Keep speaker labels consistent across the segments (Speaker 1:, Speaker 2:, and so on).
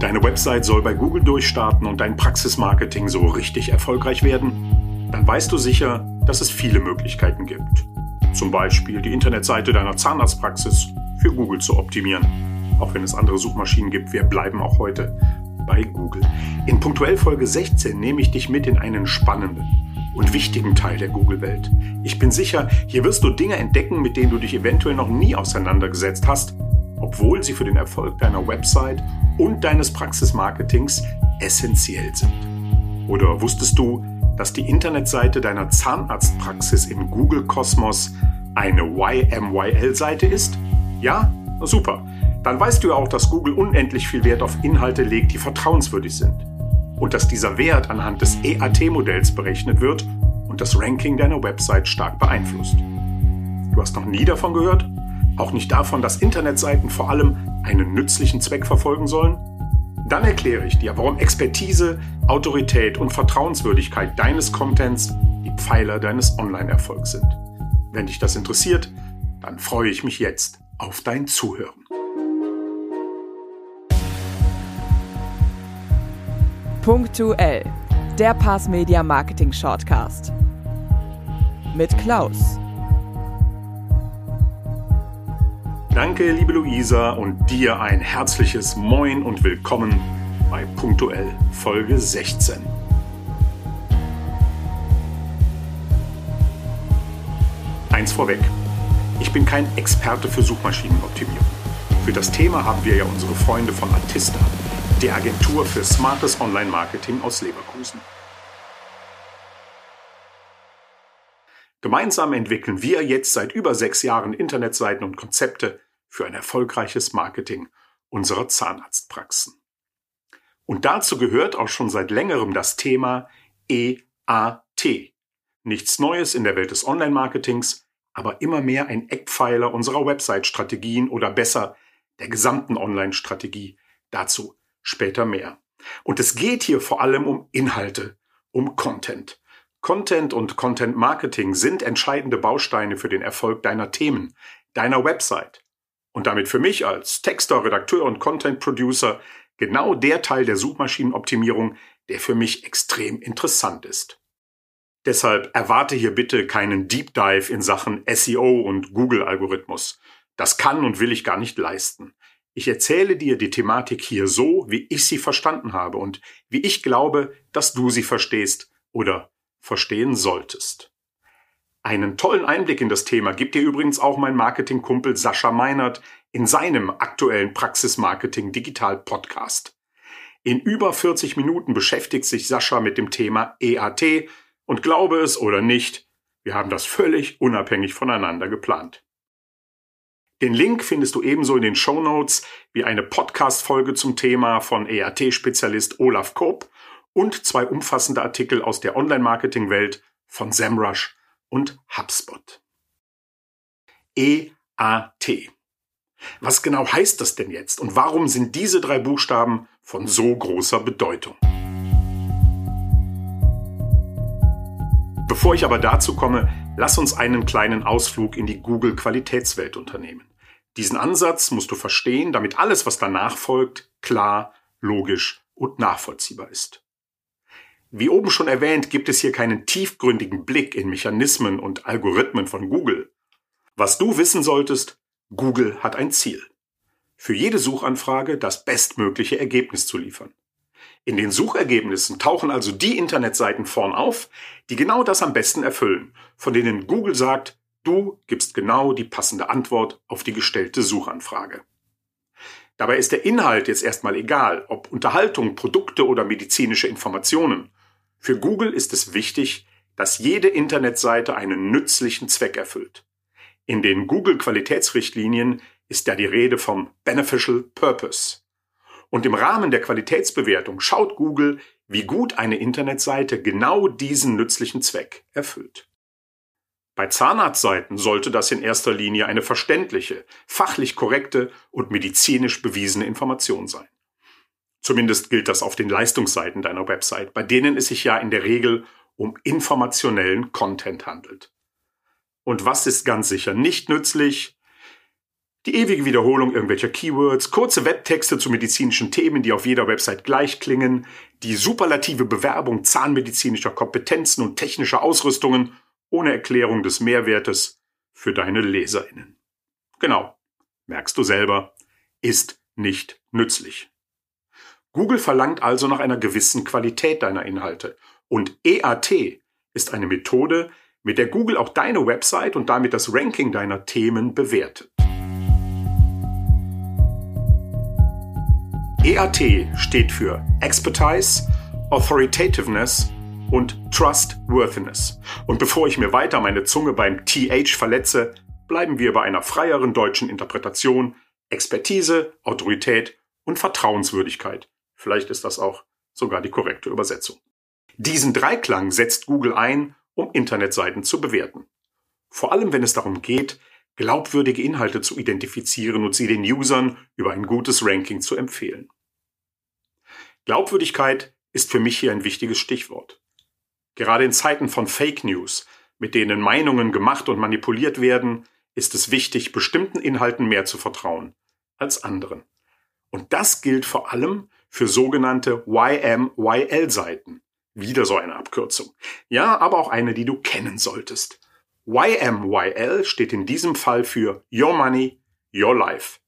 Speaker 1: Deine Website soll bei Google durchstarten und dein Praxismarketing so richtig erfolgreich werden? Dann weißt du sicher, dass es viele Möglichkeiten gibt. Zum Beispiel die Internetseite deiner Zahnarztpraxis für Google zu optimieren. Auch wenn es andere Suchmaschinen gibt, wir bleiben auch heute bei Google. In punktuell Folge 16 nehme ich dich mit in einen spannenden und wichtigen Teil der Google-Welt. Ich bin sicher, hier wirst du Dinge entdecken, mit denen du dich eventuell noch nie auseinandergesetzt hast, obwohl sie für den Erfolg deiner Website und deines Praxismarketings essentiell sind. Oder wusstest du, dass die Internetseite deiner Zahnarztpraxis im Google Kosmos eine YMYL-Seite ist? Ja? Super. Dann weißt du ja auch, dass Google unendlich viel Wert auf Inhalte legt, die vertrauenswürdig sind. Und dass dieser Wert anhand des EAT-Modells berechnet wird und das Ranking deiner Website stark beeinflusst. Du hast noch nie davon gehört? Auch nicht davon, dass Internetseiten vor allem einen nützlichen Zweck verfolgen sollen? Dann erkläre ich dir, warum Expertise, Autorität und Vertrauenswürdigkeit deines Contents die Pfeiler deines Online-Erfolgs sind. Wenn dich das interessiert, dann freue ich mich jetzt auf dein Zuhören.
Speaker 2: Punktuell, der Pass Media Marketing Shortcast. Mit Klaus.
Speaker 1: Danke, liebe Luisa, und dir ein herzliches Moin und Willkommen bei Punktuell Folge 16. Eins vorweg. Ich bin kein Experte für Suchmaschinenoptimierung. Für das Thema haben wir ja unsere Freunde von Artista, der Agentur für smartes Online-Marketing aus Leverkusen. Gemeinsam entwickeln wir jetzt seit über sechs Jahren Internetseiten und Konzepte für ein erfolgreiches Marketing unserer Zahnarztpraxen. Und dazu gehört auch schon seit längerem das Thema EAT. Nichts Neues in der Welt des Online-Marketings, aber immer mehr ein Eckpfeiler unserer Website-Strategien oder besser der gesamten Online-Strategie. Dazu später mehr. Und es geht hier vor allem um Inhalte, um Content. Content und Content Marketing sind entscheidende Bausteine für den Erfolg deiner Themen, deiner Website. Und damit für mich als Texter, Redakteur und Content Producer genau der Teil der Suchmaschinenoptimierung, der für mich extrem interessant ist. Deshalb erwarte hier bitte keinen Deep Dive in Sachen SEO und Google-Algorithmus. Das kann und will ich gar nicht leisten. Ich erzähle dir die Thematik hier so, wie ich sie verstanden habe und wie ich glaube, dass du sie verstehst oder verstehen solltest. Einen tollen Einblick in das Thema gibt dir übrigens auch mein Marketingkumpel Sascha Meinert in seinem aktuellen Praxismarketing Digital Podcast. In über 40 Minuten beschäftigt sich Sascha mit dem Thema EAT und glaube es oder nicht, wir haben das völlig unabhängig voneinander geplant. Den Link findest du ebenso in den Show Notes wie eine Podcast-Folge zum Thema von EAT-Spezialist Olaf Kopp und zwei umfassende Artikel aus der Online-Marketing-Welt von SEMrush und HubSpot. EAT. Was genau heißt das denn jetzt und warum sind diese drei Buchstaben von so großer Bedeutung? Bevor ich aber dazu komme, lass uns einen kleinen Ausflug in die Google Qualitätswelt unternehmen. Diesen Ansatz musst du verstehen, damit alles, was danach folgt, klar, logisch und nachvollziehbar ist. Wie oben schon erwähnt, gibt es hier keinen tiefgründigen Blick in Mechanismen und Algorithmen von Google. Was du wissen solltest, Google hat ein Ziel. Für jede Suchanfrage das bestmögliche Ergebnis zu liefern. In den Suchergebnissen tauchen also die Internetseiten vorn auf, die genau das am besten erfüllen, von denen Google sagt, du gibst genau die passende Antwort auf die gestellte Suchanfrage. Dabei ist der Inhalt jetzt erstmal egal, ob Unterhaltung, Produkte oder medizinische Informationen. Für Google ist es wichtig, dass jede Internetseite einen nützlichen Zweck erfüllt. In den Google-Qualitätsrichtlinien ist ja die Rede vom Beneficial Purpose. Und im Rahmen der Qualitätsbewertung schaut Google, wie gut eine Internetseite genau diesen nützlichen Zweck erfüllt. Bei Zahnarztseiten sollte das in erster Linie eine verständliche, fachlich korrekte und medizinisch bewiesene Information sein. Zumindest gilt das auf den Leistungsseiten deiner Website, bei denen es sich ja in der Regel um informationellen Content handelt. Und was ist ganz sicher nicht nützlich? Die ewige Wiederholung irgendwelcher Keywords, kurze Webtexte zu medizinischen Themen, die auf jeder Website gleich klingen, die superlative Bewerbung zahnmedizinischer Kompetenzen und technischer Ausrüstungen ohne Erklärung des Mehrwertes für deine Leserinnen. Genau, merkst du selber, ist nicht nützlich. Google verlangt also nach einer gewissen Qualität deiner Inhalte und EAT ist eine Methode, mit der Google auch deine Website und damit das Ranking deiner Themen bewertet. EAT steht für Expertise, Authoritativeness und Trustworthiness. Und bevor ich mir weiter meine Zunge beim TH verletze, bleiben wir bei einer freieren deutschen Interpretation Expertise, Autorität und Vertrauenswürdigkeit. Vielleicht ist das auch sogar die korrekte Übersetzung. Diesen Dreiklang setzt Google ein, um Internetseiten zu bewerten. Vor allem wenn es darum geht, glaubwürdige Inhalte zu identifizieren und sie den Usern über ein gutes Ranking zu empfehlen. Glaubwürdigkeit ist für mich hier ein wichtiges Stichwort. Gerade in Zeiten von Fake News, mit denen Meinungen gemacht und manipuliert werden, ist es wichtig, bestimmten Inhalten mehr zu vertrauen als anderen. Und das gilt vor allem für sogenannte YMYL-Seiten. Wieder so eine Abkürzung. Ja, aber auch eine, die du kennen solltest. YMYL steht in diesem Fall für Your Money, Your Life.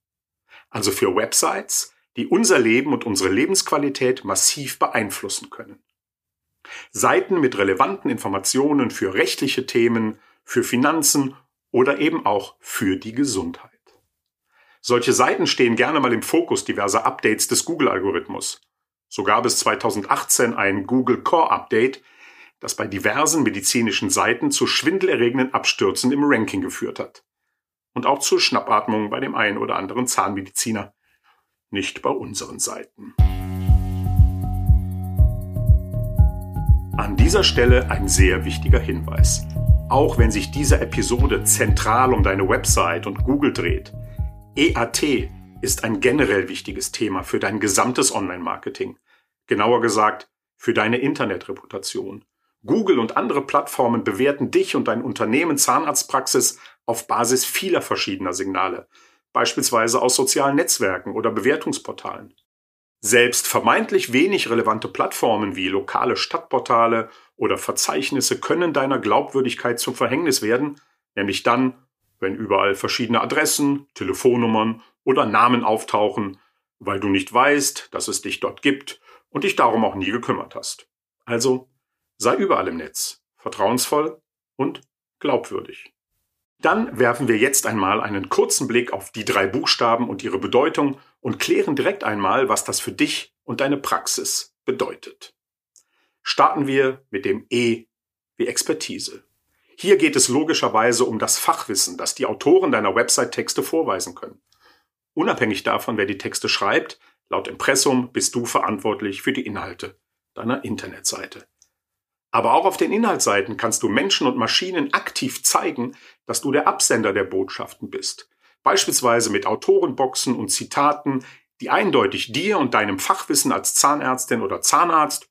Speaker 1: Also für Websites, die unser Leben und unsere Lebensqualität massiv beeinflussen können. Seiten mit relevanten Informationen für rechtliche Themen, für Finanzen oder eben auch für die Gesundheit. Solche Seiten stehen gerne mal im Fokus diverser Updates des Google-Algorithmus. So gab es 2018 ein Google Core Update, das bei diversen medizinischen Seiten zu schwindelerregenden Abstürzen im Ranking geführt hat. Und auch zur Schnappatmung bei dem einen oder anderen Zahnmediziner. Nicht bei unseren Seiten. An dieser Stelle ein sehr wichtiger Hinweis. Auch wenn sich diese Episode zentral um deine Website und Google dreht, EAT ist ein generell wichtiges Thema für dein gesamtes Online-Marketing. Genauer gesagt, für deine Internetreputation. Google und andere Plattformen bewerten dich und dein Unternehmen Zahnarztpraxis auf Basis vieler verschiedener Signale, beispielsweise aus sozialen Netzwerken oder Bewertungsportalen. Selbst vermeintlich wenig relevante Plattformen wie lokale Stadtportale oder Verzeichnisse können deiner Glaubwürdigkeit zum Verhängnis werden, nämlich dann, wenn überall verschiedene Adressen, Telefonnummern oder Namen auftauchen, weil du nicht weißt, dass es dich dort gibt und dich darum auch nie gekümmert hast. Also sei überall im Netz, vertrauensvoll und glaubwürdig. Dann werfen wir jetzt einmal einen kurzen Blick auf die drei Buchstaben und ihre Bedeutung und klären direkt einmal, was das für dich und deine Praxis bedeutet. Starten wir mit dem E wie Expertise. Hier geht es logischerweise um das Fachwissen, das die Autoren deiner Website-Texte vorweisen können. Unabhängig davon, wer die Texte schreibt, laut Impressum bist du verantwortlich für die Inhalte deiner Internetseite. Aber auch auf den Inhaltsseiten kannst du Menschen und Maschinen aktiv zeigen, dass du der Absender der Botschaften bist. Beispielsweise mit Autorenboxen und Zitaten, die eindeutig dir und deinem Fachwissen als Zahnärztin oder Zahnarzt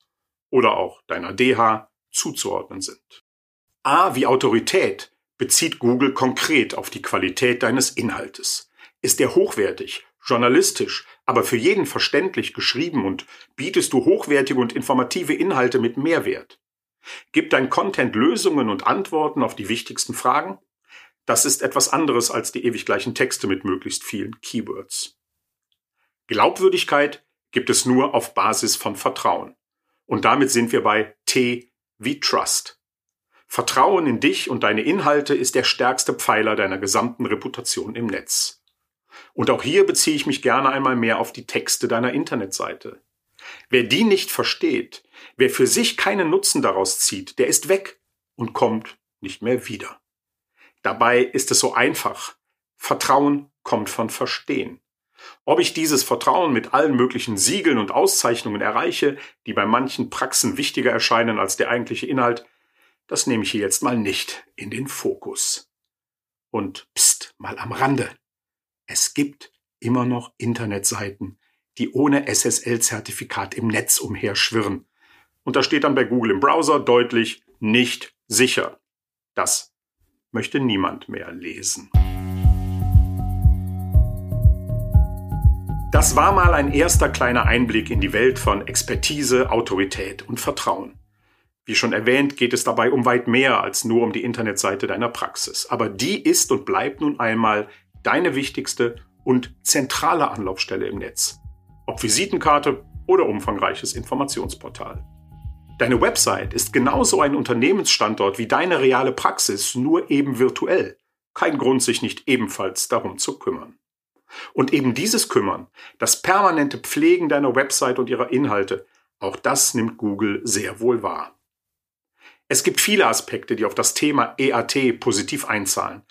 Speaker 1: oder auch deiner DH zuzuordnen sind. A wie Autorität bezieht Google konkret auf die Qualität deines Inhaltes. Ist er hochwertig, journalistisch, aber für jeden verständlich geschrieben und bietest du hochwertige und informative Inhalte mit Mehrwert? Gibt dein Content Lösungen und Antworten auf die wichtigsten Fragen? Das ist etwas anderes als die ewig gleichen Texte mit möglichst vielen Keywords. Glaubwürdigkeit gibt es nur auf Basis von Vertrauen. Und damit sind wir bei T wie Trust. Vertrauen in dich und deine Inhalte ist der stärkste Pfeiler deiner gesamten Reputation im Netz. Und auch hier beziehe ich mich gerne einmal mehr auf die Texte deiner Internetseite. Wer die nicht versteht, wer für sich keinen Nutzen daraus zieht, der ist weg und kommt nicht mehr wieder. Dabei ist es so einfach. Vertrauen kommt von Verstehen. Ob ich dieses Vertrauen mit allen möglichen Siegeln und Auszeichnungen erreiche, die bei manchen Praxen wichtiger erscheinen als der eigentliche Inhalt, das nehme ich hier jetzt mal nicht in den Fokus. Und pst, mal am Rande. Es gibt immer noch Internetseiten, die ohne SSL-Zertifikat im Netz umherschwirren. Und da steht dann bei Google im Browser deutlich nicht sicher. Das möchte niemand mehr lesen. Das war mal ein erster kleiner Einblick in die Welt von Expertise, Autorität und Vertrauen. Wie schon erwähnt, geht es dabei um weit mehr als nur um die Internetseite deiner Praxis. Aber die ist und bleibt nun einmal deine wichtigste und zentrale Anlaufstelle im Netz. Ob Visitenkarte oder umfangreiches Informationsportal. Deine Website ist genauso ein Unternehmensstandort wie deine reale Praxis, nur eben virtuell. Kein Grund, sich nicht ebenfalls darum zu kümmern. Und eben dieses Kümmern, das permanente Pflegen deiner Website und ihrer Inhalte, auch das nimmt Google sehr wohl wahr. Es gibt viele Aspekte, die auf das Thema EAT positiv einzahlen.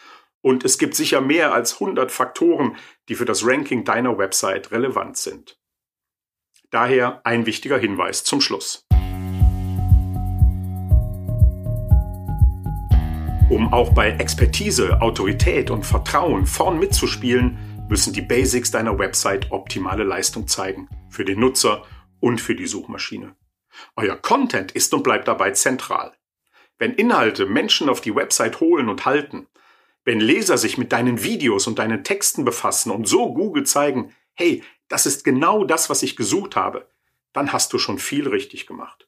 Speaker 1: Und es gibt sicher mehr als 100 Faktoren, die für das Ranking deiner Website relevant sind. Daher ein wichtiger Hinweis zum Schluss. Um auch bei Expertise, Autorität und Vertrauen vorn mitzuspielen, müssen die Basics deiner Website optimale Leistung zeigen. Für den Nutzer und für die Suchmaschine. Euer Content ist und bleibt dabei zentral. Wenn Inhalte Menschen auf die Website holen und halten, wenn Leser sich mit deinen Videos und deinen Texten befassen und so Google zeigen, hey, das ist genau das, was ich gesucht habe, dann hast du schon viel richtig gemacht.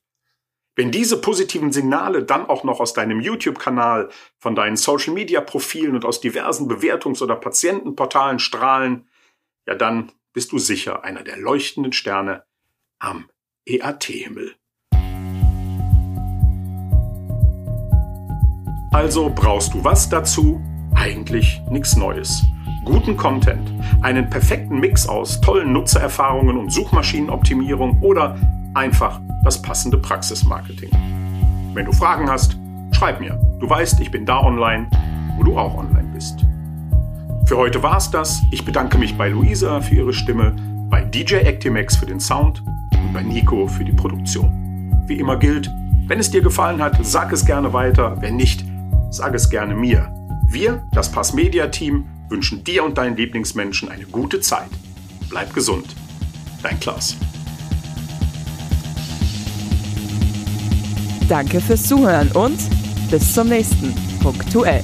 Speaker 1: Wenn diese positiven Signale dann auch noch aus deinem YouTube-Kanal, von deinen Social-Media-Profilen und aus diversen Bewertungs- oder Patientenportalen strahlen, ja dann bist du sicher einer der leuchtenden Sterne am EAT-Himmel. Also brauchst du was dazu? Eigentlich nichts Neues. Guten Content, einen perfekten Mix aus tollen Nutzererfahrungen und Suchmaschinenoptimierung oder einfach das passende Praxismarketing. Wenn du Fragen hast, schreib mir. Du weißt, ich bin da online, wo du auch online bist. Für heute war's das. Ich bedanke mich bei Luisa für ihre Stimme, bei DJ Actimax für den Sound und bei Nico für die Produktion. Wie immer gilt, wenn es dir gefallen hat, sag es gerne weiter. Wenn nicht, sag es gerne mir. Wir, das Pass Media Team, wünschen dir und deinen Lieblingsmenschen eine gute Zeit. Bleib gesund. Dein Klaus.
Speaker 2: Danke fürs Zuhören und bis zum nächsten Punktuell.